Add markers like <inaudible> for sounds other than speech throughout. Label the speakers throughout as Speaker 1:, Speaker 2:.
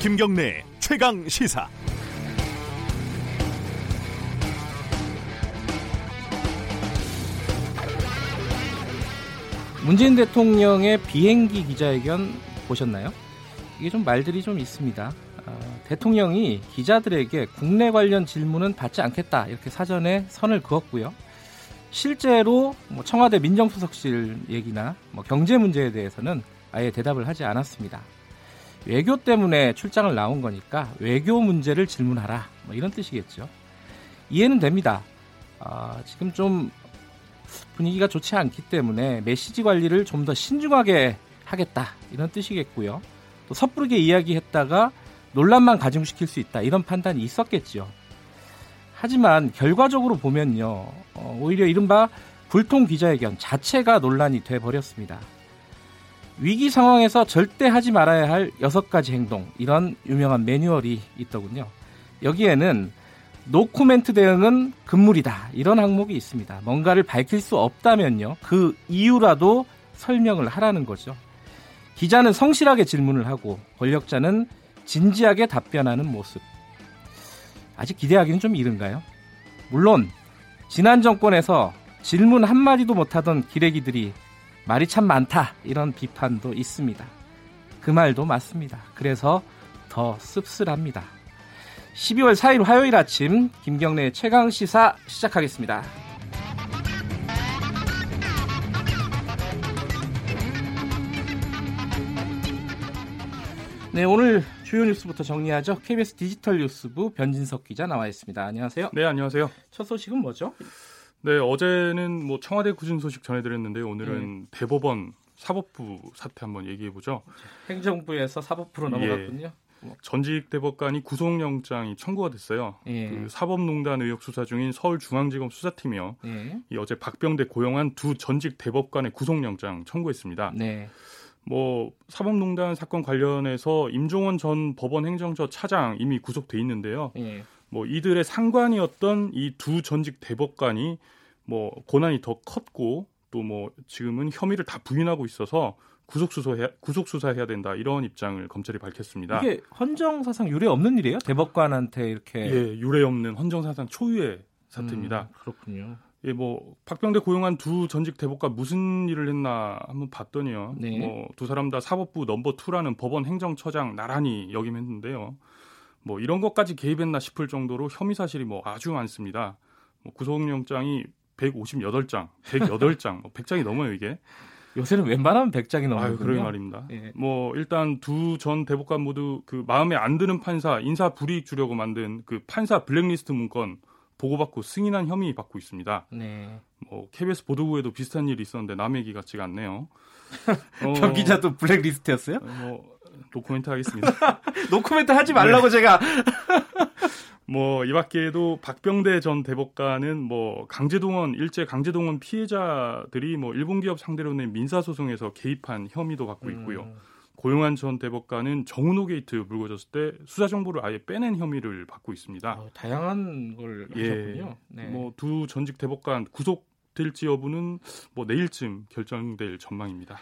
Speaker 1: 김경래 최강 시사.
Speaker 2: 문재인 대통령의 비행기 기자회견 보셨나요? 이게 좀 말들이 좀 있습니다. 어, 대통령이 기자들에게 국내 관련 질문은 받지 않겠다 이렇게 사전에 선을 그었고요. 실제로 뭐 청와대 민정수석실 얘기나 뭐 경제 문제에 대해서는 아예 대답을 하지 않았습니다. 외교 때문에 출장을 나온 거니까 외교 문제를 질문하라 뭐 이런 뜻이겠죠. 이해는 됩니다. 아, 지금 좀 분위기가 좋지 않기 때문에 메시지 관리를 좀 더 신중하게 하겠다 이런 뜻이겠고요. 또 섣부르게 이야기했다가 논란만 가중시킬 수 있다 이런 판단이 있었겠죠. 하지만 결과적으로 보면요, 어, 오히려 이른바 불통 기자회견 자체가 논란이 돼 버렸습니다. 위기 상황에서 절대 하지 말아야 할 여섯 가지 행동 이런 유명한 매뉴얼이 있더군요. 여기에는 노코멘트 대응은 금물이다 이런 항목이 있습니다. 뭔가를 밝힐 수 없다면요 그 이유라도 설명을 하라는 거죠. 기자는 성실하게 질문을 하고 권력자는 진지하게 답변하는 모습. 아직 기대하기는 좀 이른가요? 물론 지난 정권에서 질문 한마디도 못하던 기레기들이 말이 참 많다 이런 비판도 있습니다. 그 말도 맞습니다. 그래서 더 씁쓸합니다. 12월 4일 화요일 아침 김경래 최강 시사 시작하겠습니다. 네, 오늘 주요 뉴스부터 정리하죠. KBS 디지털 뉴스부 변진석 기자 나와 있습니다. 안녕하세요.
Speaker 3: 네, 안녕하세요.
Speaker 2: 첫 소식은 뭐죠?
Speaker 3: 네, 어제는 뭐 청와대 구진 소식 전해드렸는데요. 오늘은 네. 대법원 사법부 사태 한번 얘기해 보죠.
Speaker 2: 행정부에서 사법부로 넘어갔군요. 예.
Speaker 3: 전직 대법관이 구속영장이 청구가 됐어요. 예. 그 사법농단 의혹 수사 중인 서울중앙지검 수사팀이요. 예. 이 어제 박병대 고용한 두 전직 대법관의 구속영장 청구했습니다. 네. 뭐 사법농단 사건 관련해서 임종원 전 법원 행정처 차장 이미 구속돼 있는데요. 예. 뭐 이들의 상관이었던 이 두 전직 대법관이 뭐 고난이 더 컸고 또 뭐 지금은 혐의를 다 부인하고 있어서 구속 수사해 구속 수사해야 된다 이런 입장을 검찰이 밝혔습니다.
Speaker 2: 이게 헌정 사상 유례 없는 일이에요? 대법관한테 이렇게
Speaker 3: 예 유례 없는 헌정 사상 초유의 사태입니다.
Speaker 2: 음, 그렇군요.
Speaker 3: 예, 뭐 박병대 고용한 두 전직 대법관 무슨 일을 했나 한번 봤더니요. 네. 뭐두 사람 다 사법부 넘버 투라는 법원 행정처장 나란히 역임했는데요. 뭐 이런 것까지 개입했나 싶을 정도로 혐의 사실이 뭐 아주 많습니다. 뭐 구속영장이 158장, 108장, 뭐 100장이 넘어요 이게.
Speaker 2: 요새는 웬만하면 100장이 넘어요.
Speaker 3: 그러게 말입니다. 예. 뭐 일단 두 전 대법관 모두 그 마음에 안 드는 판사 인사 불이익 주려고 만든 그 판사 블랙리스트 문건 보고받고 승인한 혐의 받고 있습니다. 네. 뭐 KBS 보도국에도 비슷한 일이 있었는데 남 얘기 같지가 않네요. <laughs>
Speaker 2: 어, 경 기자도 블랙리스트였어요? 어,
Speaker 3: 뭐 노코멘트 하겠습니다. <laughs>
Speaker 2: 노코멘트 하지 말라고 네. 제가. <laughs>
Speaker 3: 뭐 이밖에도 박병대 전 대법관은 뭐 강제동원 일제 강제동원 피해자들이 뭐 일본 기업 상대로 낸 민사 소송에서 개입한 혐의도 받고 있고요. 음. 고영한 전 대법관은 정운호 게이트 불거졌을 때 수사 정보를 아예 빼낸 혐의를 받고 있습니다. 어,
Speaker 2: 다양한 걸 예, 하셨군요.
Speaker 3: 네. 뭐두 전직 대법관 구속될지 여부는 뭐 내일쯤 결정될 전망입니다.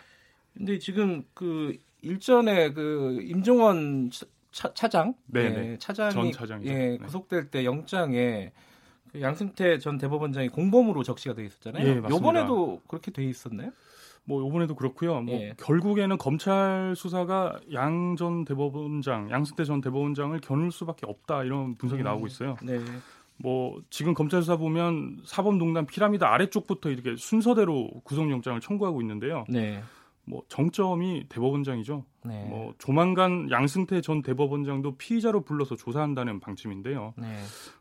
Speaker 2: 근데 지금 그 일전에 그 임종원 차, 장 네, 네, 차장이 예, 네. 구속될 때 영장에 그 양승태 전 대법원장이 공범으로 적시가 돼 있었잖아요. 예, 이번에도 그렇게 돼 있었나요?
Speaker 3: 뭐 이번에도 그렇고요. 뭐 예. 결국에는 검찰 수사가 양 전 대법원장, 양승태 전 대법원장을 겨눌 수밖에 없다 이런 분석이 음, 나오고 있어요. 네. 뭐 지금 검찰 수사 보면 사법농단 피라미드 아래쪽부터 이렇게 순서대로 구속영장을 청구하고 있는데요. 네. 뭐 정점이 대법원장이죠. 네. 뭐 조만간 양승태 전 대법원장도 피의자로 불러서 조사한다는 방침인데요. 네.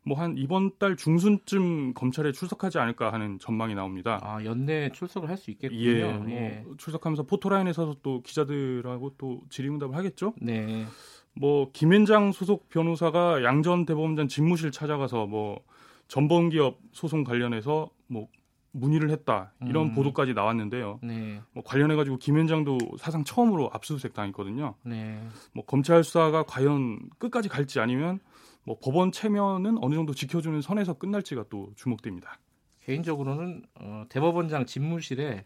Speaker 3: 뭐한 이번 달 중순쯤 검찰에 출석하지 않을까 하는 전망이 나옵니다.
Speaker 2: 아 연내 출석을 할 수 있겠군요.
Speaker 3: 예, 뭐 예. 출석하면서 포토라인에 서서 또 기자들하고 또 질의응답을 하겠죠. 네. 뭐 김현장 소속 변호사가 양전 대법원장 집무실 찾아가서 뭐 전범기업 소송 관련해서 뭐 문의를 했다 이런 음. 보도까지 나왔는데요. 네. 뭐 관련해 가지고 김현장도 사상 처음으로 압수수색 당했거든요. 네. 뭐 검찰 수사가 과연 끝까지 갈지 아니면 뭐 법원 체면은 어느 정도 지켜주는 선에서 끝날지가 또 주목됩니다.
Speaker 2: 개인적으로는 어, 대법원장 집무실에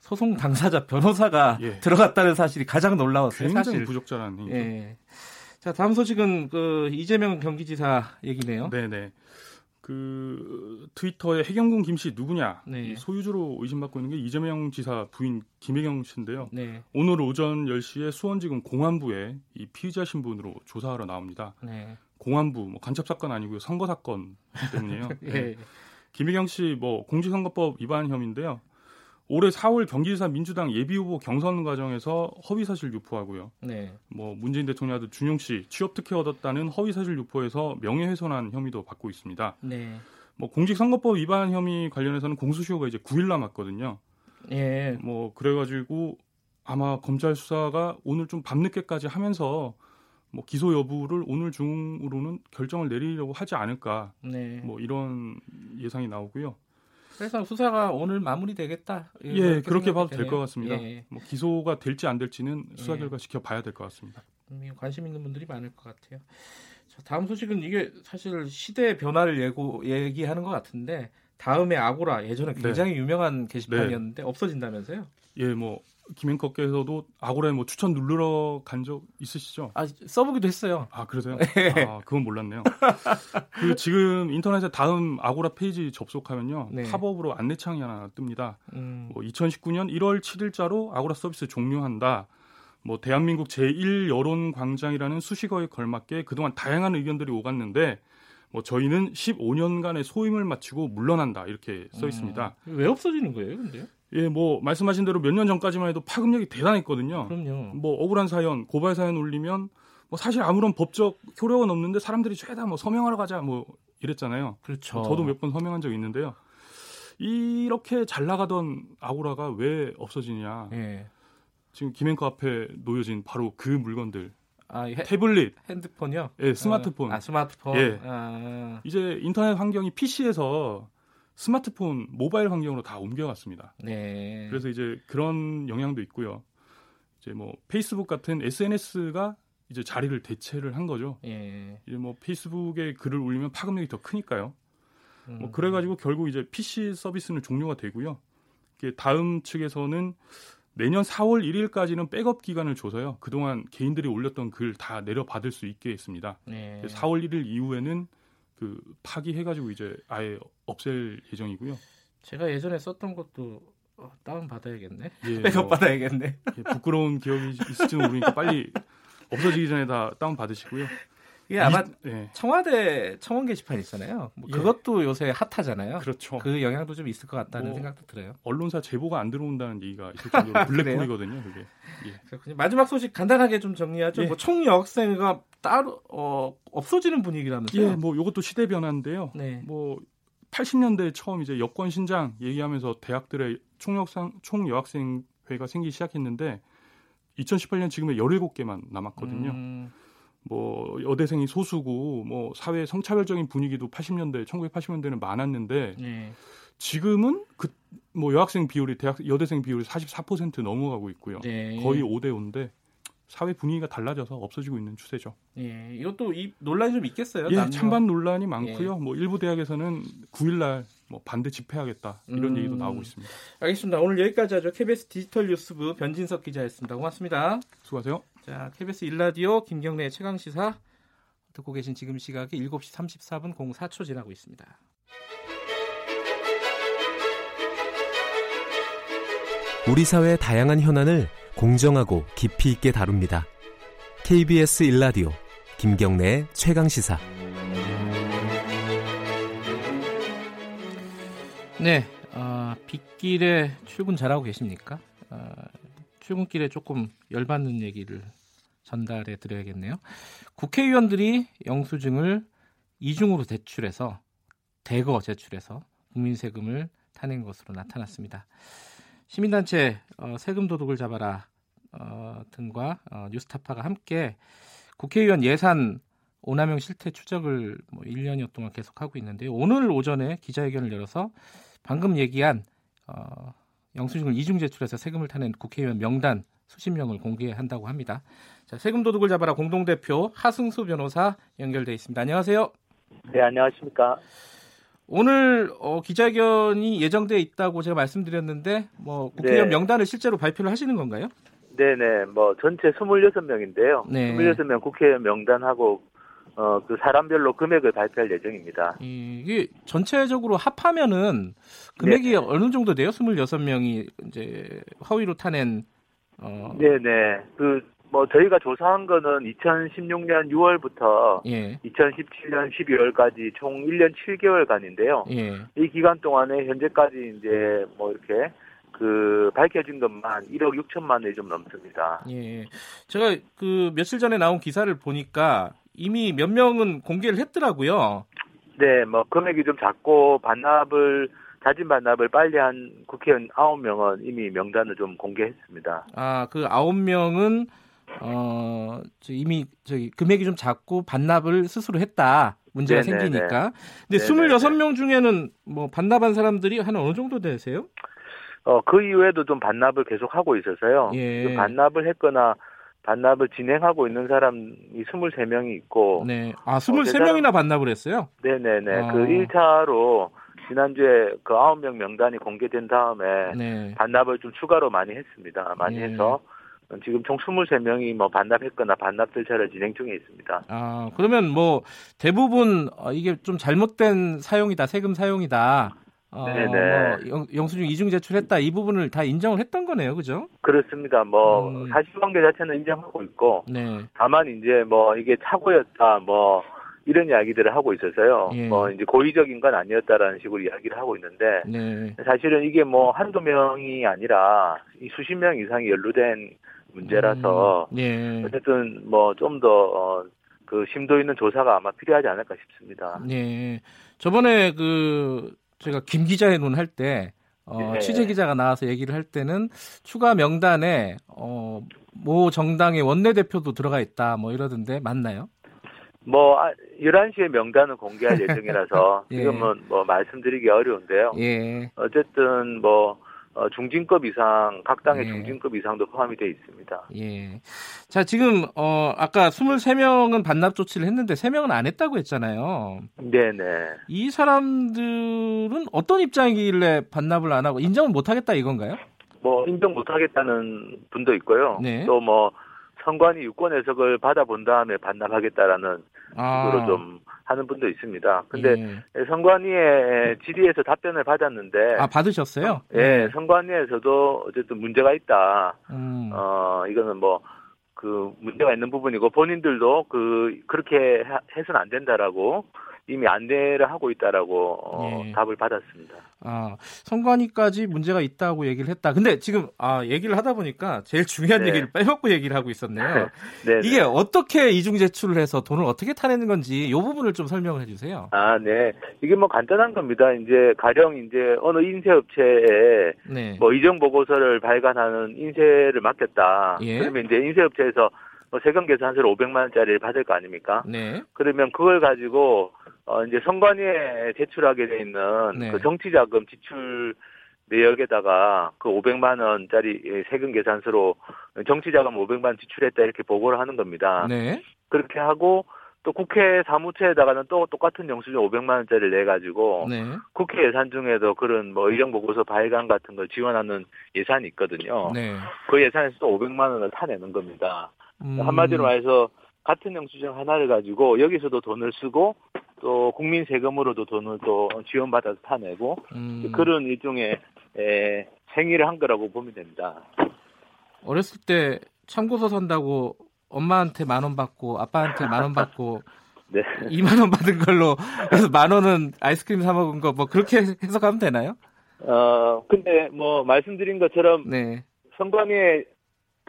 Speaker 2: 소송 당사자 변호사가 예. 들어갔다는 사실이 가장 놀라웠어요.
Speaker 3: 굉장히 사실. 부적절한 얘기죠. 예.
Speaker 2: 자 다음 소식은 그 이재명 경기지사 얘기네요.
Speaker 3: 네네. 그 트위터의 해경군 김씨 누구냐 네. 소유주로 의심받고 있는 게 이재명 지사 부인 김혜경 씨인데요. 네. 오늘 오전 10시에 수원지검 공안부에 이 피의자 신분으로 조사하러 나옵니다. 네. 공안부 뭐 간첩 사건 아니고요 선거 사건 때문이에요. <laughs> 예. 네. 김혜경 씨 뭐 공직선거법 위반 혐의인데요. 올해 4월 경기지사 민주당 예비후보 경선 과정에서 허위사실 유포하고요. 네. 뭐 문재인 대통령 아들 준용 씨 취업 특혜 얻었다는 허위사실 유포에서 명예훼손한 혐의도 받고 있습니다. 네. 뭐 공직선거법 위반 혐의 관련해서는 공소시효가 이제 9일 남았거든요. 예. 뭐 그래가지고 아마 검찰 수사가 오늘 좀 밤늦게까지 하면서 뭐 기소 여부를 오늘 중으로는 결정을 내리려고 하지 않을까. 네. 뭐 이런 예상이 나오고요.
Speaker 2: 그래서 수사가 오늘 마무리되겠다.
Speaker 3: 예, 그렇게 봐도 될 것 같습니다. 예. 뭐 기소가 될지 안 될지는 수사 예. 결과 예. 지켜봐야 될 것 같습니다.
Speaker 2: 음, 관심 있는 분들이 많을 것 같아요. 자, 다음 소식은 이게 사실 시대 변화를 예고 얘기하는 것 같은데 다음에 아고라 예전에 네. 굉장히 네. 유명한 게시판이었는데 네. 없어진다면서요?
Speaker 3: 예, 뭐 김행커께서도 아고라에 뭐 추천 누르러 간 적 있으시죠?
Speaker 2: 아 써보기도 했어요.
Speaker 3: 아 그러세요? 네. <laughs> 아 그건 몰랐네요. 그 지금 인터넷에 다음 아고라 페이지 접속하면요 네. 팝업으로 안내창이 하나 뜹니다. 음. 뭐 2019년 1월 7일자로 아고라 서비스 종료한다. 뭐 대한민국 제1 여론 광장이라는 수식어에 걸맞게 그동안 다양한 의견들이 오갔는데 뭐 저희는 15년간의 소임을 마치고 물러난다 이렇게 써 있습니다.
Speaker 2: 음. 왜 없어지는 거예요, 근데요?
Speaker 3: 예, 뭐 말씀하신 대로 몇 년 전까지만 해도 파급력이 대단했거든요.
Speaker 2: 그럼요.
Speaker 3: 뭐 억울한 사연, 고발 사연 올리면 뭐 사실 아무런 법적 효력은 없는데 사람들이 죄다 뭐 서명하러 가자 뭐 이랬잖아요.
Speaker 2: 그렇죠.
Speaker 3: 저도 몇 번 서명한 적 있는데요. 이렇게 잘 나가던 아고라가 왜 없어지냐. 예. 지금 김행커 앞에 놓여진 바로 그 물건들. 아, 해, 태블릿,
Speaker 2: 핸드폰이요?
Speaker 3: 예, 스마트폰.
Speaker 2: 아, 스마트폰.
Speaker 3: 예.
Speaker 2: 아.
Speaker 3: 이제 인터넷 환경이 PC에서 스마트폰 모바일 환경으로 다 옮겨갔습니다. 네. 그래서 이제 그런 영향도 있고요. 이제 뭐 페이스북 같은 SNS가 이제 자리를 대체를 한 거죠. 예. 이제 뭐 페이스북에 글을 올리면 파급력이 더 크니까요. 뭐 음. 뭐 그래가지고 결국 이제 PC 서비스는 종료가 되고요. 다음 측에서는 내년 4월 1일까지는 백업 기간을 줘서요. 그동안 개인들이 올렸던 글 다 내려받을 수 있게 했습니다. 네. 4월 1일 이후에는 그 파기해가지고 이제 아예 없앨 예정이고요.
Speaker 2: 제가 예전에 썼던 것도 어, 다운 받아야겠네. 예, 백업 뭐, 받아야겠네.
Speaker 3: 예, 부끄러운 기억이 있을지는 모르니까 빨리 없어지기 전에 다 다운 받으시고요. <laughs>
Speaker 2: 이게 아마 이, 예. 청와대 청원 게시판 있잖아요. 뭐 예. 그것도 요새 hot하잖아요.
Speaker 3: 그렇죠.
Speaker 2: 그 영향도 좀 있을 것 같다는 뭐, 생각도 들어요.
Speaker 3: 언론사 제보가 안 들어온다는 얘기가 있을 정도로 <laughs> 블랙홀이거든요. 그게.
Speaker 2: 예. 마지막 소식 간단하게 좀 정리하죠. 예. 뭐 총여학생회가 따로 어, 없어지는 분위기라면서요?
Speaker 3: 예, 뭐 이것도 시대 변화인데요. 네. 뭐 80년대 처음 이제 여권 신장 얘기하면서 대학들의 총여학생 총여학생 회가 생기기 시작했는데 2018년 지금에 17개만 남았거든요. 음. 뭐 여대생이 소수고 뭐 사회 성차별적인 분위기도 80년대 1980년대는 많았는데 네. 지금은 그 뭐 여학생 비율이 대학 여대생 비율이 44% 넘어가고 있고요. 네. 거의 5대 5인데 사회 분위기가 달라져서 없어지고 있는 추세죠.
Speaker 2: 예, 이것도 이 논란이 좀 있겠어요.
Speaker 3: 예, 남녀. 찬반 논란이 많고요. 예. 뭐 일부 대학에서는 9일날 뭐 반대 집회하겠다 이런 음, 얘기도 나오고 있습니다.
Speaker 2: 알겠습니다. 오늘 여기까지 하죠. KBS 디지털 뉴스부 변진석 기자였습니다. 고맙습니다.
Speaker 3: 수고하세요.
Speaker 2: 자, KBS 일라디오 김경래 최강 시사 듣고 계신 지금 시각이 7시 34분 04초 지나고 있습니다.
Speaker 4: 우리 사회의 다양한 현안을 공정하고 깊이 있게 다룹니다. KBS 일라디오 김경래의 최강 시사.
Speaker 2: 네, 어, 빗길에 출근 잘하고 계십니까? 어, 출근길에 조금 열받는 얘기를 전달해 드려야겠네요. 국회의원들이 영수증을 이중으로 제출해서 대거 제출해서 국민 세금을 타낸 것으로 나타났습니다. 시민단체 어, 세금 도둑을 잡아라 어, 등과 어, 뉴스타파가 함께 국회의원 예산 오남용 실태 추적을 뭐 1년여 동안 계속하고 있는데요. 오늘 오전에 기자회견을 열어서 방금 얘기한 어, 영수증을 이중 제출해서 세금을 타낸 국회의원 명단 수십 명을 공개한다고 합니다. 자, 세금 도둑을 잡아라 공동대표 하승수 변호사 연결돼 있습니다. 안녕하세요.
Speaker 5: 네, 안녕하십니까.
Speaker 2: 오늘 어, 기자회견이 예정돼 있다고 제가 말씀드렸는데 뭐 국회의원 네. 명단을 실제로 발표를 하시는 건가요?
Speaker 5: 네네. 뭐 전체 26명인데요. 네. 26명 국회의원 명단하고 어, 그 사람별로 금액을 발표할 예정입니다.
Speaker 2: 이게 전체적으로 합하면은 금액이 네 어느 정도 돼요? 26명이 이제 허위로 타낸
Speaker 5: 어 네네. 그 뭐 저희가 조사한 거는 2016년 6월부터 예. 2017년 12월까지 총 1년 7개월간인데요. 예. 이 기간 동안에 현재까지 이제 뭐 이렇게 그 밝혀진 것만 1억 6천만 원이 좀 넘습니다.
Speaker 2: 예. 제가 그 며칠 전에 나온 기사를 보니까 이미 몇 명은 공개를 했더라고요.
Speaker 5: 네, 뭐 금액이 좀 작고 반납을 자진 반납을 빨리 한 국회의원 9명은 이미 명단을 좀 공개했습니다.
Speaker 2: 아, 그 9명은 어, 이미 저기 금액이 좀 작고 반납을 스스로 했다. 문제가 네네네. 생기니까. 근데 네네네. 26명 중에는 뭐 반납한 사람들이 한 어느 정도 되세요?
Speaker 5: 어, 그 이후에도 좀 반납을 계속 하고 있어서요. 예. 그 반납을 했거나 반납을 진행하고 있는 사람이 23명이 있고.
Speaker 2: 네. 아, 23명이나 어, 반납을 했어요?
Speaker 5: 네네네. 아. 그 1차로 지난주에 그 9명 명단이 공개된 다음에 네. 반납을 좀 추가로 많이 했습니다. 많이 네. 해서 지금 총 23명이 뭐 반납했거나 반납 절차를 진행 중에 있습니다.
Speaker 2: 아, 그러면 뭐 대부분 어, 이게 좀 잘못된 사용이다, 세금 사용이다. 어, 네네. 뭐 영수증 이중 제출했다 이 부분을 다 인정을 했던 거네요, 그죠?
Speaker 5: 그렇습니다. 뭐 음. 사실관계 자체는 인정하고 있고, 네. 다만 이제 뭐 이게 착오였다, 뭐 이런 이야기들을 하고 있어서요. 예. 뭐 이제 고의적인 건 아니었다라는 식으로 이야기를 하고 있는데, 네. 사실은 이게 뭐 한두 명이 아니라 이 수십 명 이상이 연루된 문제라서, 음. 예. 어쨌든 뭐 좀더 어, 그 심도 있는 조사가 아마 필요하지 않을까 싶습니다.
Speaker 2: 네. 저번에 그 제가 김 기자의 눈 할 때 어, 네. 취재 기자가 나와서 얘기를 할 때는 추가 명단에 어, 모 정당의 원내 대표도 들어가 있다 뭐 이러던데 맞나요?
Speaker 5: 뭐 11시에 아, 명단은 공개할 <laughs> 예정이라서 예. 지금은 뭐 말씀드리기 어려운데요. 예. 어쨌든 뭐 어, 중진급 이상 각 당의 예. 중진급 이상도 포함이 되어 있습니다.
Speaker 2: 예. 자 지금 어 아까 23명은 반납 조치를 했는데 3명은 안 했다고 했잖아요.
Speaker 5: 네네.
Speaker 2: 이 사람들은 어떤 입장이길래 반납을 안 하고 인정을 못 하겠다 이건가요?
Speaker 5: 뭐 인정 못 하겠다는 분도 있고요. 네. 또뭐 선관위 유권 해석을 받아본 다음에 반납하겠다라는 아. 식으로 좀 하는 분도 있습니다. 근데 예. 선관위의 질의에서 답변을 받았는데
Speaker 2: 아 받으셨어요?
Speaker 5: 예, 네. 선관위에서도 어쨌든 문제가 있다. 음. 어 이거는 뭐 그 문제가 있는 부분이고 본인들도 그 그렇게 해서는 안 된다라고 이미 안내를 하고 있다라고 어, 예. 답을 받았습니다.
Speaker 2: 아 선관위까지 문제가 있다고 얘기를 했다. 근데 지금 아 얘기를 하다 보니까 제일 중요한 네. 얘기를 빼먹고 얘기를 하고 있었네요. <laughs> 네, 네, 이게 어떻게 이중 제출을 해서 돈을 어떻게 타내는 건지 이 부분을 좀 설명을 해주세요.
Speaker 5: 아 네, 이게 뭐 간단한 겁니다. 이제 가령 이제 어느 인쇄업체에 네. 뭐 이정 보고서를 발간하는 인쇄를 맡겼다. 예. 그러면 이제 인쇄업체에서 뭐 세금 계산서를 500만 원짜리를 받을 거 아닙니까? 네. 그러면 그걸 가지고 어 이제 선관위에 제출하게 돼 있는 네. 그 정치자금 지출 내역에다가 그 500만 원짜리 세금 계산서로 정치자금 500만 원 지출했다 이렇게 보고를 하는 겁니다. 네. 그렇게 하고 또 국회 사무처에다가는 또 똑같은 영수증 500만 원짜리를 내 가지고 네. 국회 예산 중에도 그런 뭐 의정 보고서 발간 같은 걸 지원하는 예산이 있거든요. 네. 그 예산에서 또 500만 원을 타내는 겁니다. 음. 한마디로 말해서 같은 영수증 하나를 가지고 여기서도 돈을 쓰고 또 국민 세금으로도 돈을 또 지원받아서 타내고 음. 그런 일종의 에, 행위를 한 거라고 보면 됩니다.
Speaker 2: 어렸을 때 참고서 산다고 엄마한테 만 원 받고 아빠한테 만 원 받고 <laughs> 네. 2만 원 받은 걸로 그래서 만 원은 아이스크림 사 먹은 거 뭐 그렇게 해석하면 되나요?
Speaker 5: 어 근데 뭐 말씀드린 것처럼 네. 선관위에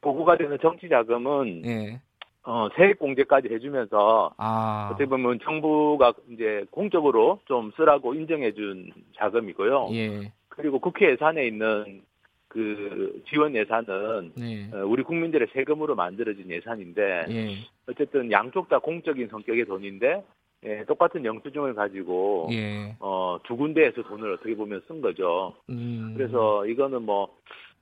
Speaker 5: 보고가 되는 정치 자금은 예. 어, 세액 공제까지 해주면서 아. 어떻게 보면 정부가 이제 공적으로 좀 쓰라고 인정해준 자금이고요. 예. 그리고 국회 예산에 있는 그 지원 예산은 네. 어, 우리 국민들의 세금으로 만들어진 예산인데 예. 어쨌든 양쪽 다 공적인 성격의 돈인데 예, 똑같은 영수증을 가지고 예. 어, 두 군데에서 돈을 어떻게 보면 쓴 거죠. 음. 그래서 이거는 뭐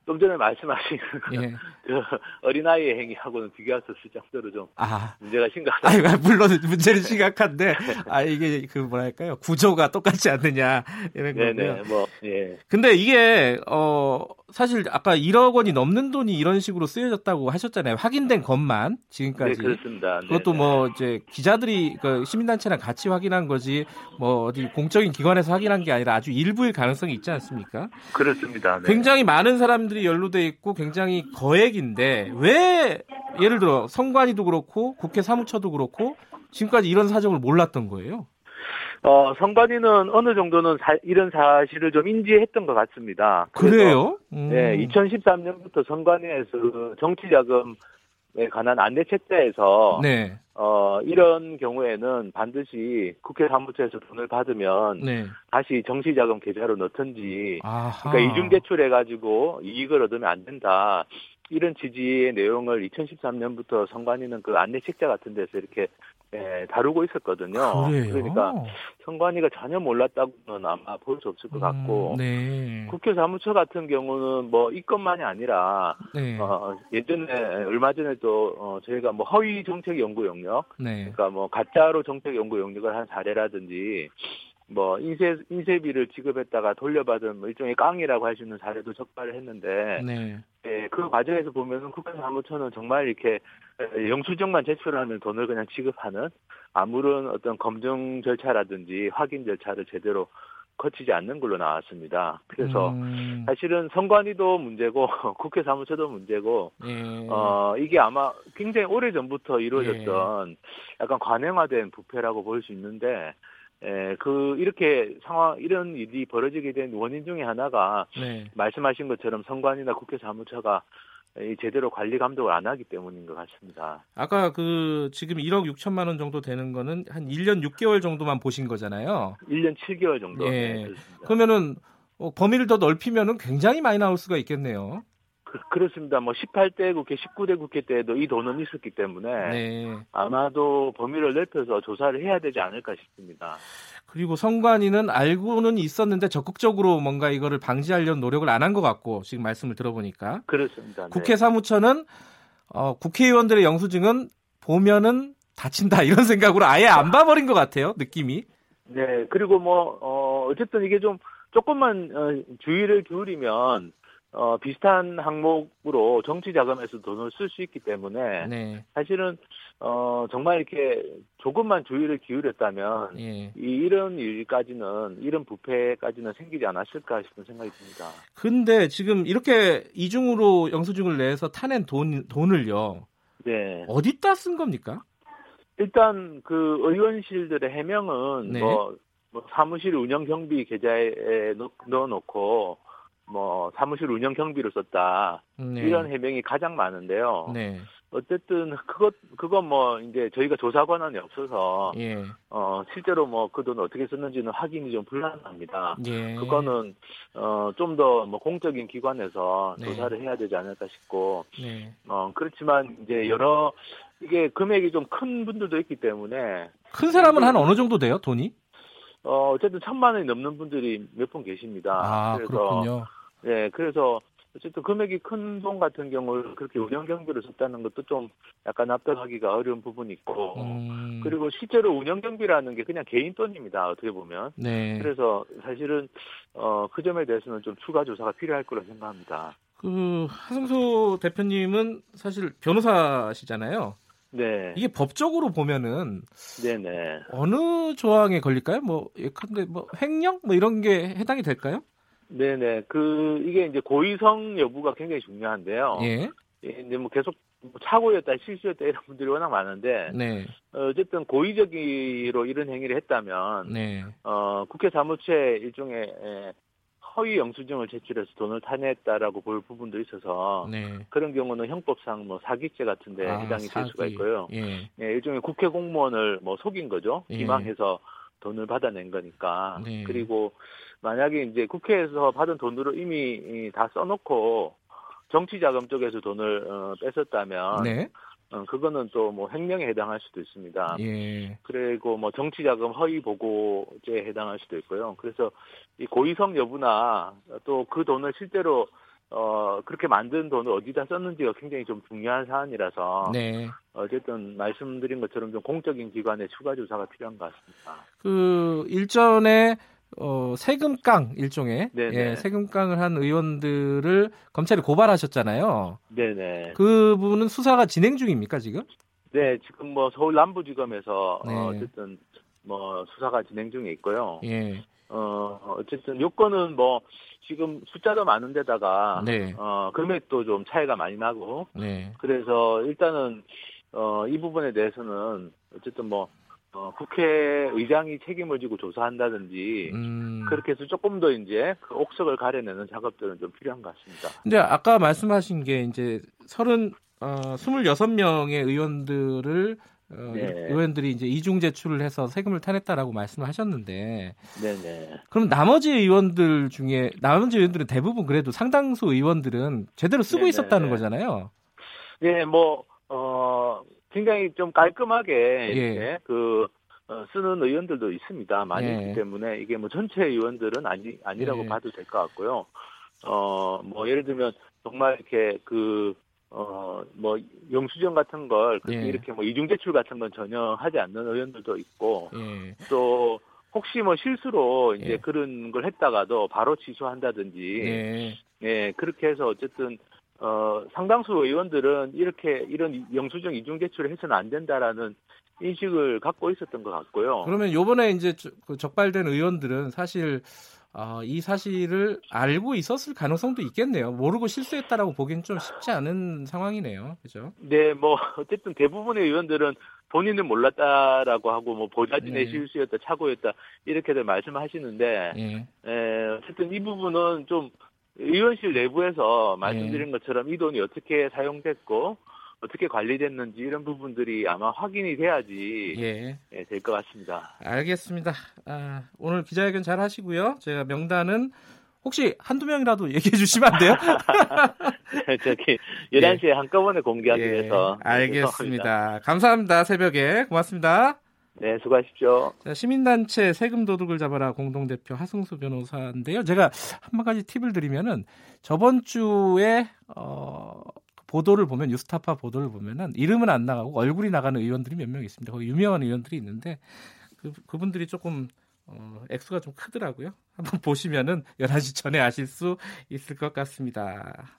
Speaker 5: 좀 전에 말씀하신 예. <laughs> 그 어린아이의 행위하고는 비교할 수 없을 정도로 좀 아. 문제가 심각하다.
Speaker 2: 아, 물론 문제는 심각한데 아 이게 그 뭐랄까요 구조가 똑같지 않느냐 이런 거고요. 네네 뭐 예. 근데 이게 어 사실 아까 1억 원이 넘는 돈이 이런 식으로 쓰여졌다고 하셨잖아요. 확인된 것만 지금까지. 네,
Speaker 5: 그렇습니다.
Speaker 2: 그것도 뭐 이제 기자들이 그 시민단체랑 같이 확인한 거지 뭐 어디 공적인 기관에서 확인한 게 아니라 아주 일부일 가능성이 있지 않습니까?
Speaker 5: 그렇습니다.
Speaker 2: 네. 굉장히 많은 사람들이 연루돼 있고 굉장히 거액인데 왜 예를 들어 성관이도 그렇고 국회 사무처도 그렇고 지금까지 이런 사정을 몰랐던 거예요?
Speaker 5: 어, 선관위는 어느 정도는 사, 이런 사실을 좀 인지했던 것 같습니다.
Speaker 2: 그래요?
Speaker 5: 음. 네, 2013년부터 선관위에서 그 정치자금에 관한 안내 책자에서 네. 어, 이런 경우에는 반드시 국회 사무처에서 돈을 받으면 네. 다시 정치자금 계좌로 넣든지 아하. 그러니까 이중 대출해가지고 이익을 얻으면 안 된다. 이런 취지의 내용을 2013년부터 선관위는 그 안내 책자 같은 데서 이렇게 예, 다루고 있었거든요.
Speaker 2: 그래요?
Speaker 5: 그러니까 선관위가 전혀 몰랐다고는 아마 볼 수 없을 것 같고 음, 네. 국회 사무처 같은 경우는 뭐 이것만이 아니라 네. 어, 예전에 얼마 전에 또 어, 저희가 뭐 허위 정책 연구 영역, 네. 그러니까 뭐 가짜로 정책 연구 영역을 한 사례라든지 뭐 인쇄 인쇄비를 지급했다가 돌려받은 뭐 일종의 깡이라고 할 수 있는 사례도 적발을 했는데 네. 예, 그 과정에서 보면은 국가사무처는 정말 이렇게 영수증만 제출하면 돈을 그냥 지급하는 아무런 어떤 검증 절차라든지 확인 절차를 제대로 거치지 않는 걸로 나왔습니다. 그래서 음. 사실은 선관위도 문제고 <laughs> 국회 사무처도 문제고 예. 어 이게 아마 굉장히 오래 전부터 이루어졌던 예. 약간 관행화된 부패라고 볼 수 있는데 에, 그, 이렇게 상황, 이런 일이 벌어지게 된 원인 중에 하나가, 네. 말씀하신 것처럼 선관이나 국회 사무처가 제대로 관리 감독을 안 하기 때문인 것 같습니다.
Speaker 2: 아까 그, 지금 1억 6천만 원 정도 되는 거는 한 1년 6개월 정도만 보신 거잖아요.
Speaker 5: 1년 7개월 정도. 예.
Speaker 2: 네, 그러면은, 어, 범위를 더 넓히면은 굉장히 많이 나올 수가 있겠네요.
Speaker 5: 그, 렇습니다뭐 18대 국회, 19대 국회 때도 이 돈은 있었기 때문에 네. 아마도 범위를 넓혀서 조사를 해야 되지 않을까 싶습니다.
Speaker 2: 그리고 선관위는 알고는 있었는데 적극적으로 뭔가 이거를 방지하려는 노력을 안 한 것 같고 지금 말씀을 들어보니까
Speaker 5: 그렇습니다. 네.
Speaker 2: 국회 사무처는 어, 국회의원들의 영수증은 보면은 다친다 <laughs> 이런 생각으로 아예 안 봐버린 것 같아요 느낌이.
Speaker 5: 네 그리고 뭐 어, 어쨌든 이게 좀 조금만 어, 주의를 기울이면 어, 비슷한 항목으로 정치 자금에서 돈을 쓸 수 있기 때문에 네. 사실은 어, 정말 이렇게 조금만 주의를 기울였다면 예. 이, 이런 일까지는 이런 부패까지는 생기지 않았을까 싶은 생각이 듭니다.
Speaker 2: 근데 지금 이렇게 이중으로 영수증을 내서 타낸 돈 돈을요. 네. 어디다 쓴 겁니까?
Speaker 5: 일단 그 의원실들의 해명은 네. 뭐, 뭐 사무실 운영 경비 계좌에 넣어놓고 뭐 사무실 운영 경비로 썼다 네. 이런 해명이 가장 많은데요. 네. 어쨌든 그것 그건 뭐 이제 저희가 조사 권한이 없어서 예. 어 실제로 뭐 그 돈 어떻게 썼는지는 확인이 좀 불가능합니다. 예. 그거는 어좀 더 뭐 공적인 기관에서 네. 조사를 해야 되지 않을까 싶고 네. 어 그렇지만 이제 여러 이게 금액이 좀 큰 분들도 있기 때문에
Speaker 2: 큰 사람은 한 어느 정도 돼요 돈이?
Speaker 5: 어 어쨌든 천만 원이 넘는 분들이 몇 분 계십니다.
Speaker 2: 아 그래서 그렇군요.
Speaker 5: 네, 그래서 어쨌든 금액이 큰 돈 같은 경우를 그렇게 운영 경비를 썼다는 것도 좀 약간 납득하기가 어려운 부분이 있고 음. 그리고 실제로 운영 경비라는 게 그냥 개인 돈입니다 어떻게 보면 네. 그래서 사실은 어, 그 점에 대해서는 좀 추가 조사가 필요할 거라 생각합니다.
Speaker 2: 그 하승수 대표님은 사실 변호사시잖아요.
Speaker 5: 네.
Speaker 2: 이게 법적으로 보면은
Speaker 5: 네네.
Speaker 2: 어느 조항에 걸릴까요? 뭐 예컨대 뭐 횡령 뭐 이런 게 해당이 될까요?
Speaker 5: 네네. 그, 이게 이제 고의성 여부가 굉장히 중요한데요. 예. 예 이제 뭐 계속 뭐 착오였다, 실수였다 이런 분들이 워낙 많은데. 네. 어쨌든 고의적으로 이런 행위를 했다면. 네. 어, 국회 사무처에 일종의 허위 영수증을 제출해서 돈을 타냈다라고 볼 부분도 있어서 네. 그런 경우는 형법상 뭐 사기죄 같은데 아, 해당이 사기. 될 수가 있고요. 예. 예. 일종의 국회 공무원을 뭐 속인 거죠. 예. 기망해서 돈을 받아낸 거니까. 네. 그리고 만약에 이제 국회에서 받은 돈으로 이미 다 써놓고 정치자금 쪽에서 돈을 어, 뺐었다면 네. 어, 그거는 또 뭐 횡령에 해당할 수도 있습니다. 예. 그리고 뭐 정치자금 허위 보고죄에 해당할 수도 있고요. 그래서 이 고의성 여부나 또 그 돈을 실제로 어, 그렇게 만든 돈을 어디다 썼는지가 굉장히 좀 중요한 사안이라서. 네. 어쨌든 말씀드린 것처럼 좀 공적인 기관의 추가 조사가 필요한 것 같습니다.
Speaker 2: 그 일전에 어, 세금깡 일종의 예, 세금깡을 한 의원들을 검찰이 고발하셨잖아요. 네네. 그 부분은 수사가 진행 중입니까 지금?
Speaker 5: 네, 지금 뭐 서울 남부지검에서 네. 어, 어쨌든 뭐 수사가 진행 중에 있고요. 예. 어, 어쨌든 요건은 뭐 지금 숫자도 많은데다가 네. 어, 금액도 좀 차이가 많이 나고 네. 그래서 일단은 어, 이 부분에 대해서는 어쨌든 뭐 어, 국회의장이 책임을 지고 조사한다든지 음. 그렇게 해서 조금 더 이제 그 옥석을 가려내는 작업들은 좀 필요한 것 같습니다.
Speaker 2: 근데 아까 말씀하신 게 이제 서른 어, 26명의 의원들을 어, 네. 의원들이 이제 이중 제출을 해서 세금을 타냈다라고 말씀을 하셨는데, 네네. 그럼 나머지 의원들 중에 나머지 의원들은 대부분 그래도 상당수 의원들은 제대로 쓰고 네네. 있었다는 거잖아요.
Speaker 5: 네, 뭐 어, 굉장히 좀 깔끔하게 예. 이렇게 그 어, 쓰는 의원들도 있습니다. 많이 예. 있기 때문에 이게 뭐 전체 의원들은 아니 아니라고 예. 봐도 될 것 같고요. 어, 뭐 예를 들면 정말 이렇게 그 어, 뭐, 영수증 같은 걸, 예. 이렇게 뭐, 이중제출 같은 건 전혀 하지 않는 의원들도 있고, 예. 또, 혹시 뭐 실수로 이제 예. 그런 걸 했다가도 바로 취소한다든지, 예. 예, 그렇게 해서 어쨌든, 어, 상당수 의원들은 이렇게, 이런 영수증 이중 제출을 해서는 안 된다라는 인식을 갖고 있었던 것 같고요.
Speaker 2: 그러면 요번에 이제 그 적발된 의원들은 사실 어, 이 사실을 알고 있었을 가능성도 있겠네요. 모르고 실수했다라고 보기엔 좀 쉽지 않은 상황이네요. 그죠?
Speaker 5: 네, 뭐 어쨌든 대부분의 의원들은 본인은 몰랐다라고 하고 뭐 보좌진의 네. 실수였다, 착오였다 이렇게들 말씀하시는데 네. 에, 어쨌든 이 부분은 좀 의원실 내부에서 말씀드린 네. 것처럼 이 돈이 어떻게 사용됐고 어떻게 관리됐는지 이런 부분들이 아마 확인이 돼야지 예. 예, 될 것 같습니다.
Speaker 2: 알겠습니다. 아, 오늘 기자회견 잘 하시고요. 제가 명단은 혹시 한두 명이라도 <laughs> 얘기해 주시면 안 돼요? <laughs>
Speaker 5: 저기 11시에 예. 한꺼번에 공개하기 예. 위해서.
Speaker 2: 알겠습니다. 감사합니다. 새벽에. 고맙습니다.
Speaker 5: 네, 수고하십시오.
Speaker 2: 자, 시민단체 세금 도둑을 잡아라 공동대표 하승수 변호사인데요. 제가 한 가지 팁을 드리면은 저번 주에 어, 보도를 보면 뉴스타파 보도를 보면은 이름은 안 나가고 얼굴이 나가는 의원들이 몇 명 있습니다. 거기 유명한 의원들이 있는데 그, 그분들이 조금 어, 액수가 좀 크더라고요. 한번 보시면은 11시 전에 아실 수 있을 것 같습니다.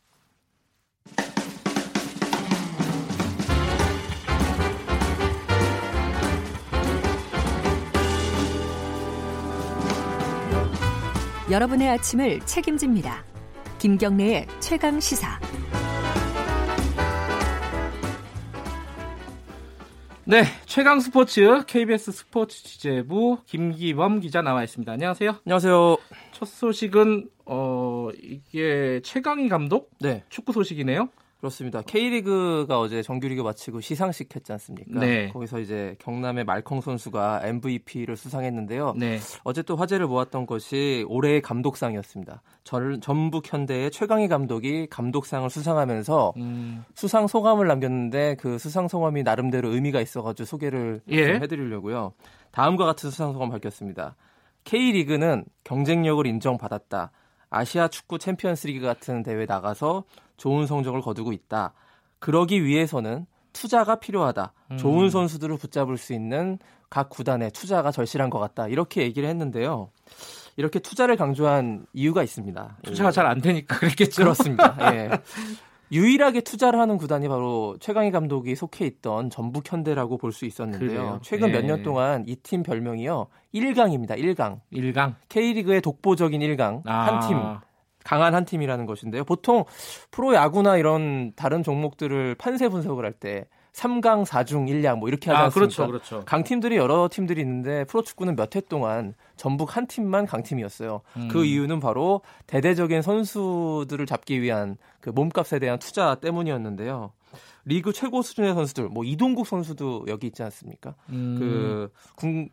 Speaker 6: 여러분의 아침을 책임집니다. 김경래의 최강 시사.
Speaker 2: 네, 최강 스포츠 KBS 스포츠 취재부 김기범 기자 나와 있습니다. 안녕하세요.
Speaker 7: 안녕하세요.
Speaker 2: 첫 소식은 어 이게 최강희 감독 네. 축구 소식이네요.
Speaker 7: 그렇습니다. K리그가 어제 정규리그 마치고 시상식 했지 않습니까? 네. 거기서 이제 경남의 말콩 선수가 MVP를 수상했는데요. 네. 어제 또 화제를 모았던 것이 올해의 감독상이었습니다. 전, 전북 현대의 최강희 감독이 감독상을 수상하면서 음. 수상 소감을 남겼는데 그 수상 소감이 나름대로 의미가 있어가지고 소개를 예. 해드리려고요. 다음과 같은 수상 소감 밝혔습니다. K리그는 경쟁력을 인정받았다. 아시아 축구 챔피언스리그 같은 대회 나가서 좋은 성적을 거두고 있다. 그러기 위해서는 투자가 필요하다. 음. 좋은 선수들을 붙잡을 수 있는 각 구단의 투자가 절실한 것 같다. 이렇게 얘기를 했는데요. 이렇게 투자를 강조한 이유가 있습니다.
Speaker 2: 투자가 예. 잘안 되니까 그랬겠죠.
Speaker 7: 그렇습니다. 예. <laughs> 유일하게 투자를 하는 구단이 바로 최강희 감독이 속해 있던 전북 현대라고 볼 수 있었는데요. 그래요. 최근 네. 몇년 동안 이 팀 별명이요. 1강입니다. 1강.
Speaker 2: 1강.
Speaker 7: K리그의 독보적인 1강. 아. 한 팀. 강한 한 팀이라는 것인데요. 보통 프로 야구나 이런 다른 종목들을 판세 분석을 할때 3강, 4중, 1량 뭐 이렇게 하지 아, 않습니까? 그렇죠, 그렇죠. 강팀들이 여러 팀들이 있는데 프로축구는 몇 해 동안 전북 한 팀만 강팀이었어요. 음. 그 이유는 바로 대대적인 선수들을 잡기 위한 그 몸값에 대한 투자 때문이었는데요. 리그 최고 수준의 선수들, 뭐 이동국 선수도 여기 있지 않습니까? 음. 그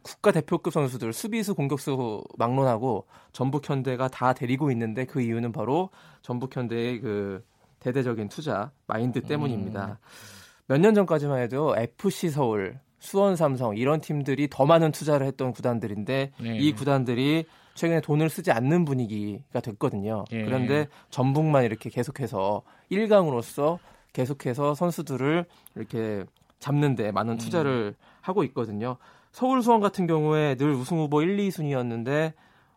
Speaker 7: 국가 대표급 선수들, 수비수, 공격수 막론하고 전북 현대가 다 데리고 있는데 그 이유는 바로 전북 현대의 그 대대적인 투자 마인드 때문입니다. 음. 몇 년 전까지만 해도 FC 서울, 수원 삼성 이런 팀들이 더 많은 투자를 했던 구단들인데 네. 이 구단들이 최근에 돈을 쓰지 않는 분위기가 됐거든요. 예. 그런데 전북만 이렇게 계속해서 1강으로서 계속해서 선수들을 이렇게 잡는데 많은 음. 투자를 음. 하고 있거든요. 서울 수원 같은 경우에 늘 우승 후보 1, 2순위였는데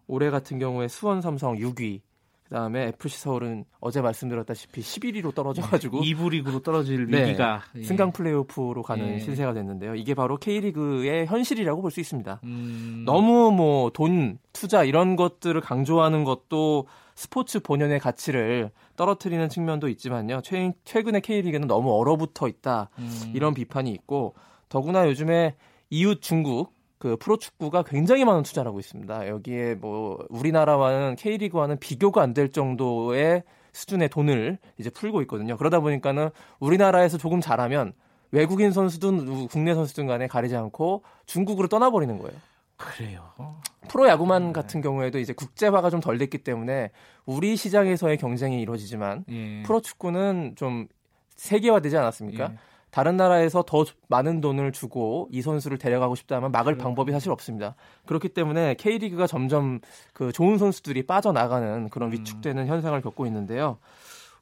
Speaker 7: 올해 같은 경우에 수원 삼성 6위, 그다음에 FC 서울은 어제 말씀드렸다시피 11위로 떨어져가지고 <laughs>
Speaker 2: 2부 리그로 떨어질 네, 위기가
Speaker 7: 예. 승강 플레이오프로 가는 예. 신세가 됐는데요. 이게 바로 K리그의 현실이라고 볼 수 있습니다. 음... 너무 뭐 돈 투자 이런 것들을 강조하는 것도 스포츠 본연의 가치를 떨어뜨리는 측면도 있지만요. 최, 최근에 K리그는 너무 얼어붙어 있다 음... 이런 비판이 있고 더구나 요즘에 이웃 중국 그 프로축구가 굉장히 많은 투자를 하고 있습니다. 여기에 뭐 우리나라와는 K리그와는 비교가 안 될 정도의 수준의 돈을 이제 풀고 있거든요. 그러다 보니까는 우리나라에서 조금 잘하면 외국인 선수든 국내 선수든 간에 가리지 않고 중국으로 떠나버리는 거예요.
Speaker 2: 그래요.
Speaker 7: 프로야구만 네. 같은 경우에도 이제 국제화가 좀 덜 됐기 때문에 우리 시장에서의 경쟁이 이루어지지만 예. 프로축구는 좀 세계화되지 않았습니까? 예. 다른 나라에서 더 많은 돈을 주고 이 선수를 데려가고 싶다면 막을 그렇죠. 방법이 사실 없습니다. 그렇기 때문에 K리그가 점점 그 좋은 선수들이 빠져나가는 그런 음. 위축되는 음. 현상을 겪고 있는데요.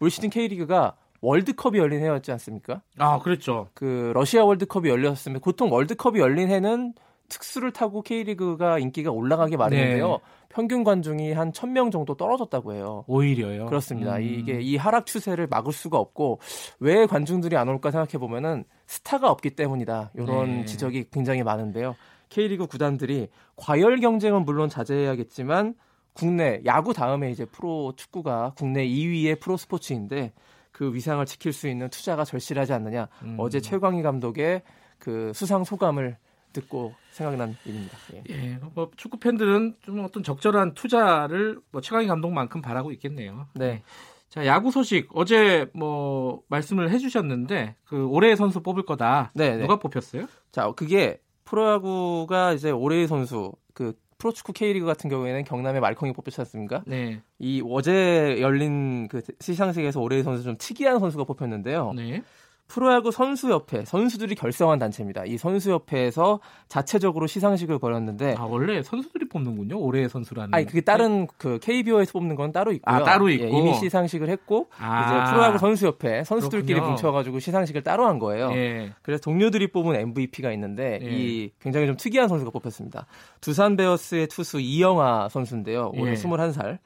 Speaker 7: 올 시즌 K리그가 월드컵이 열린 해였지 않습니까?
Speaker 2: 아, 그렇죠.
Speaker 7: 그 러시아 월드컵이 열렸으면 보통 월드컵이 열린 해는 특수를 타고 K리그가 인기가 올라가기 마련인데요. 네. 평균 관중이 한 1000명 정도 떨어졌다고 해요.
Speaker 2: 오히려요?
Speaker 7: 그렇습니다. 음. 이게 이 하락 추세를 막을 수가 없고 왜 관중들이 안 올까 생각해 보면은 스타가 없기 때문이다. 이런 네. 지적이 굉장히 많은데요. K리그 구단들이 과열 경쟁은 물론 자제해야겠지만 국내 야구 다음에 이제 프로 축구가 국내 2위의 프로 스포츠인데 그 위상을 지킬 수 있는 투자가 절실하지 않느냐. 음. 어제 최광희 감독의 그 수상 소감을 듣고 생각난 일입니다.
Speaker 2: 예. 예, 뭐 축구 팬들은 좀 어떤 적절한 투자를 뭐 최강희 감독만큼 바라고 있겠네요.
Speaker 7: 네. 예.
Speaker 2: 자 야구 소식 어제 뭐 말씀을 해주셨는데 그 올해의 선수 뽑을 거다. 네, 네. 누가 뽑혔어요?
Speaker 7: 자 그게 프로야구가 이제 올해의 선수 그 프로축구 K리그 같은 경우에는 경남의 말콩이 뽑혔지 않습니까? 네. 이 어제 열린 그 시상식에서 올해의 선수 좀 특이한 선수가 뽑혔는데요. 네. 프로야구 선수협회 선수들이 결성한 단체입니다. 이 선수협회에서 자체적으로 시상식을 벌였는데
Speaker 2: 아 원래 선수들이 뽑는군요. 올해의 선수라는.
Speaker 7: 아니 그게 다른 그 KBO에서 뽑는 건 따로 있고요.
Speaker 2: 아 따로 있고
Speaker 7: 예, 이미 시상식을 했고 아, 이제 프로야구 선수협회 선수들끼리 그렇군요. 뭉쳐가지고 시상식을 따로 한 거예요. 예. 그래서 동료들이 뽑은 MVP가 있는데 예. 이 굉장히 좀 특이한 선수가 뽑혔습니다. 두산 베어스의 투수 이영하 선수인데요. 올해 예. 21살.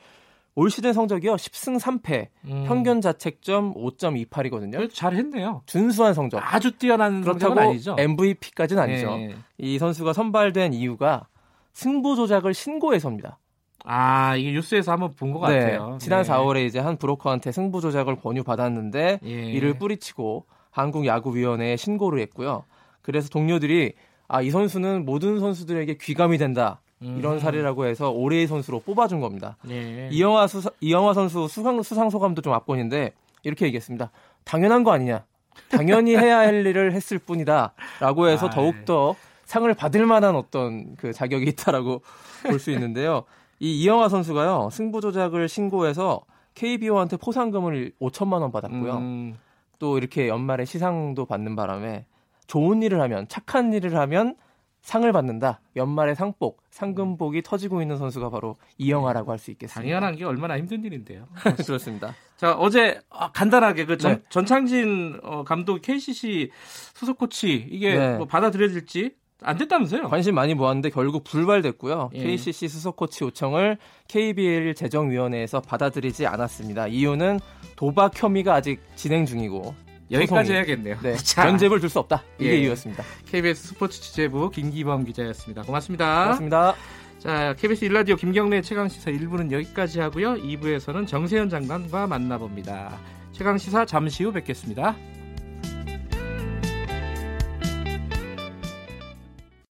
Speaker 7: 올 시즌 성적이요 10승 3패 음. 평균 자책점 5.28이거든요.
Speaker 2: 잘했네요.
Speaker 7: 준수한 성적.
Speaker 2: 아주 뛰어난
Speaker 7: 그렇다고
Speaker 2: 아니죠.
Speaker 7: MVP까지는 아니죠. 네. 이 선수가 선발된 이유가 승부 조작을 신고해서입니다.
Speaker 2: 아 이게 뉴스에서 한번 본것
Speaker 7: 네.
Speaker 2: 같아요.
Speaker 7: 지난 네. 4월에 이제 한 브로커한테 승부 조작을 권유 받았는데 예. 이를 뿌리치고 한국 야구위원회에 신고를 했고요. 그래서 동료들이 아 이 선수는 모든 선수들에게 귀감이 된다. 이런 음. 사례라고 해서 올해의 선수로 뽑아준 겁니다. 네. 이영화 수사, 이영화 선수 수상, 수상 소감도 좀 압권인데 이렇게 얘기했습니다. 당연한 거 아니냐? 당연히 해야 할 <laughs> 일을 했을 뿐이다 라고 해서 아, 더욱더 상을 받을 만한 어떤 그 자격이 있다라고 <laughs> 볼 수 있는데요. 이 이영화 선수가요 승부 조작을 신고해서 KBO한테 포상금을 5천만 원 받았고요. 음. 또 이렇게 연말에 시상도 받는 바람에 좋은 일을 하면 착한 일을 하면 상을 받는다. 연말에 상복, 상금복이 음. 터지고 있는 선수가 바로 이영하라고 할 수 있겠습니다.
Speaker 2: 당연한 게 얼마나 힘든 일인데요. <laughs>
Speaker 7: 그렇습니다.
Speaker 2: 자 어제 아, 간단하게 그 전, 네. 전창진 어, 감독 KCC 수석 코치 이게 네. 뭐 받아들여질지 안 됐다면서요?
Speaker 7: 관심 많이 모았는데 결국 불발됐고요. 예. KCC 수석 코치 요청을 KBL 재정위원회에서 받아들이지 않았습니다. 이유는 도박 혐의가 아직 진행 중이고
Speaker 2: 여기까지 해야겠네요.
Speaker 7: 네. <laughs> 견제를 둘수 없다. 이게 예. 이유였습니다.
Speaker 2: KBS 스포츠 취재부 김기범 기자였습니다. 고맙습니다.
Speaker 7: 고맙습니다.
Speaker 2: 자, KBS 일라디오 김경래 최강 시사 1부는 여기까지 하고요. 2부에서는 정세현 장관과 만나봅니다. 최강 시사 잠시 후 뵙겠습니다.